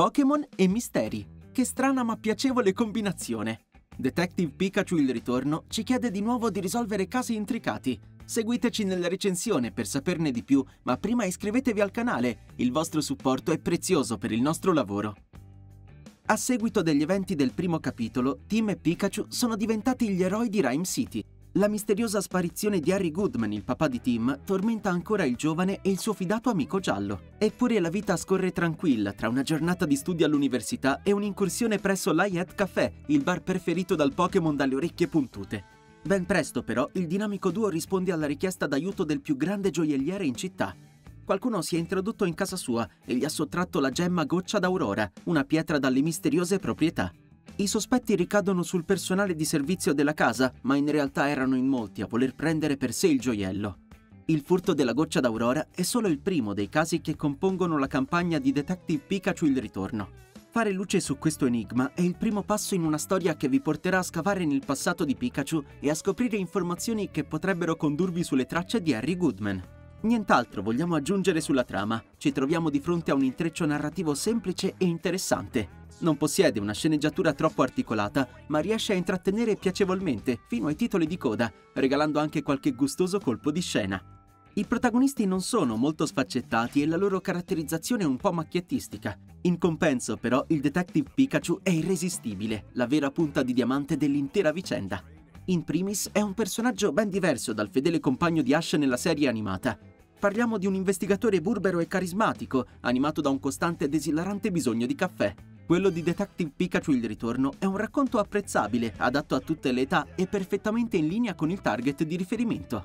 Pokémon e misteri. Che strana ma piacevole combinazione. Detective Pikachu il ritorno ci chiede di nuovo di risolvere casi intricati. Seguiteci nella recensione per saperne di più, ma prima iscrivetevi al canale, il vostro supporto è prezioso per il nostro lavoro. A seguito degli eventi del primo capitolo, Tim e Pikachu sono diventati gli eroi di Rhyme City. La misteriosa sparizione di Harry Goodman, il papà di Tim, tormenta ancora il giovane e il suo fidato amico giallo. Eppure la vita scorre tranquilla tra una giornata di studio all'università e un'incursione presso l'Hyatt Café, il bar preferito dal Pokémon dalle orecchie puntute. Ben presto però il dinamico duo risponde alla richiesta d'aiuto del più grande gioielliere in città, qualcuno si è introdotto in casa sua e gli ha sottratto la gemma goccia d'aurora, una pietra dalle misteriose proprietà. I sospetti ricadono sul personale di servizio della casa, ma in realtà erano in molti a voler prendere per sé il gioiello. Il furto della goccia d'aurora è solo il primo dei casi che compongono la campagna di Detective Pikachu il ritorno. Fare luce su questo enigma è il primo passo in una storia che vi porterà a scavare nel passato di Pikachu e a scoprire informazioni che potrebbero condurvi sulle tracce di Harry Goodman. Nient'altro vogliamo aggiungere sulla trama, ci troviamo di fronte a un intreccio narrativo semplice e interessante. Non possiede una sceneggiatura troppo articolata, ma riesce a intrattenere piacevolmente fino ai titoli di coda, regalando anche qualche gustoso colpo di scena. I protagonisti non sono molto sfaccettati e la loro caratterizzazione è un po' macchiettistica. In compenso, però, il detective Pikachu è irresistibile, la vera punta di diamante dell'intera vicenda. In primis è un personaggio ben diverso dal fedele compagno di Ash nella serie animata, Parliamo di un investigatore burbero e carismatico, animato da un costante ed esilarante bisogno di caffè. Quello di Detective Pikachu Il Ritorno è un racconto apprezzabile, adatto a tutte le età e perfettamente in linea con il target di riferimento.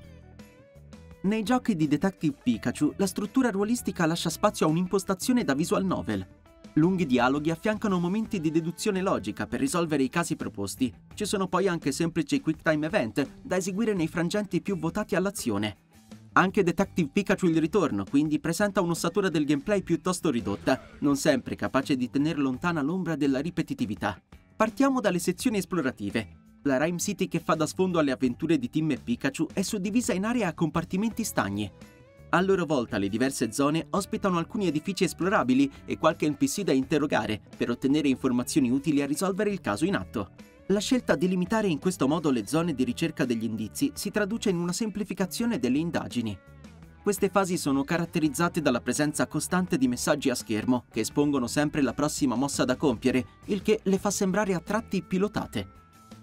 Nei giochi di Detective Pikachu la struttura ruolistica lascia spazio a un'impostazione da visual novel. Lunghi dialoghi affiancano momenti di deduzione logica per risolvere i casi proposti. Ci sono poi anche semplici quick time event da eseguire nei frangenti più votati all'azione. Anche Detective Pikachu il ritorno, quindi presenta un'ossatura del gameplay piuttosto ridotta, non sempre capace di tenere lontana l'ombra della ripetitività. Partiamo dalle sezioni esplorative. La Rhyme City che fa da sfondo alle avventure di Tim e Pikachu è suddivisa in aree a compartimenti stagni. A loro volta le diverse zone ospitano alcuni edifici esplorabili e qualche NPC da interrogare per ottenere informazioni utili a risolvere il caso in atto. La scelta di limitare in questo modo le zone di ricerca degli indizi si traduce in una semplificazione delle indagini. Queste fasi sono caratterizzate dalla presenza costante di messaggi a schermo che espongono sempre la prossima mossa da compiere, il che le fa sembrare a tratti pilotate.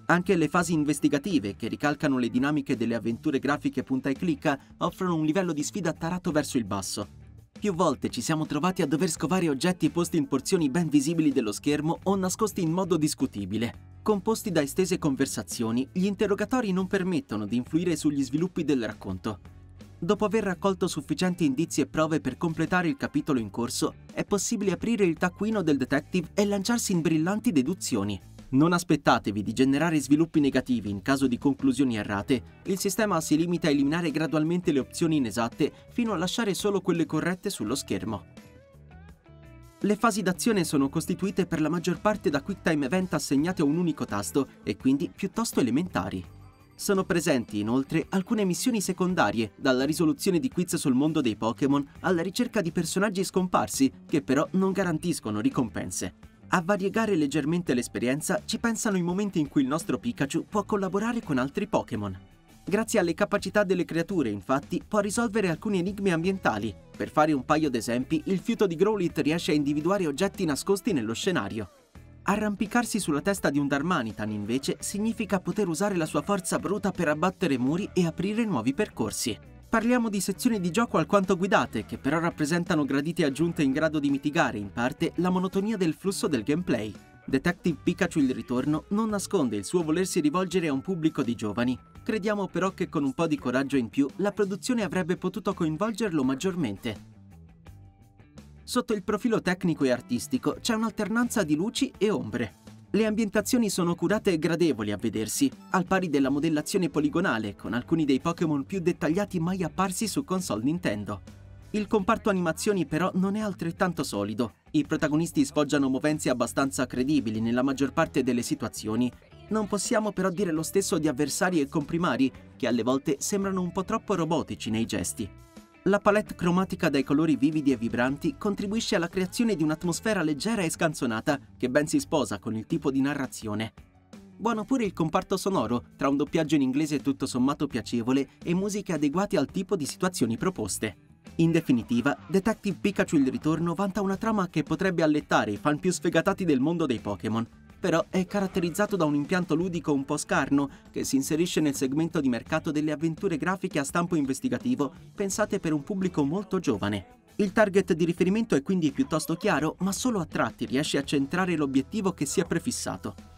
Anche le fasi investigative, che ricalcano le dinamiche delle avventure grafiche punta e clicca, offrono un livello di sfida tarato verso il basso. Più volte ci siamo trovati a dover scovare oggetti posti in porzioni ben visibili dello schermo o nascosti in modo discutibile. Composti da estese conversazioni, gli interrogatori non permettono di influire sugli sviluppi del racconto. Dopo aver raccolto sufficienti indizi e prove per completare il capitolo in corso, è possibile aprire il taccuino del detective e lanciarsi in brillanti deduzioni. Non aspettatevi di generare sviluppi negativi in caso di conclusioni errate, il sistema si limita a eliminare gradualmente le opzioni inesatte fino a lasciare solo quelle corrette sullo schermo. Le fasi d'azione sono costituite per la maggior parte da quick time event assegnate a un unico tasto e quindi piuttosto elementari. Sono presenti inoltre alcune missioni secondarie, dalla risoluzione di quiz sul mondo dei Pokémon alla ricerca di personaggi scomparsi, che però non garantiscono ricompense. A variegare leggermente l'esperienza ci pensano i momenti in cui il nostro Pikachu può collaborare con altri Pokémon. Grazie alle capacità delle creature, infatti, può risolvere alcuni enigmi ambientali. Per fare un paio d'esempi, il fiuto di Growlit riesce a individuare oggetti nascosti nello scenario. Arrampicarsi sulla testa di un Darmanitan, invece, significa poter usare la sua forza bruta per abbattere muri e aprire nuovi percorsi. Parliamo di sezioni di gioco alquanto guidate, che però rappresentano gradite aggiunte in grado di mitigare, in parte, la monotonia del flusso del gameplay. Detective Pikachu il ritorno non nasconde il suo volersi rivolgere a un pubblico di giovani. Crediamo però che con un po' di coraggio in più la produzione avrebbe potuto coinvolgerlo maggiormente. Sotto il profilo tecnico e artistico c'è un'alternanza di luci e ombre. Le ambientazioni sono curate e gradevoli a vedersi, al pari della modellazione poligonale, con alcuni dei Pokémon più dettagliati mai apparsi su console Nintendo. Il comparto animazioni però non è altrettanto solido. I protagonisti sfoggiano movenze abbastanza credibili nella maggior parte delle situazioni. Non possiamo però dire lo stesso di avversari e comprimari, che alle volte sembrano un po' troppo robotici nei gesti. La palette cromatica dai colori vividi e vibranti contribuisce alla creazione di un'atmosfera leggera e scanzonata che ben si sposa con il tipo di narrazione. Buono pure il comparto sonoro, tra un doppiaggio in inglese tutto sommato piacevole e musiche adeguate al tipo di situazioni proposte. In definitiva, Detective Pikachu il ritorno vanta una trama che potrebbe allettare i fan più sfegatati del mondo dei Pokémon, però è caratterizzato da un impianto ludico un po' scarno che si inserisce nel segmento di mercato delle avventure grafiche a stampo investigativo pensate per un pubblico molto giovane. Il target di riferimento è quindi piuttosto chiaro, ma solo a tratti riesce a centrare l'obiettivo che si è prefissato.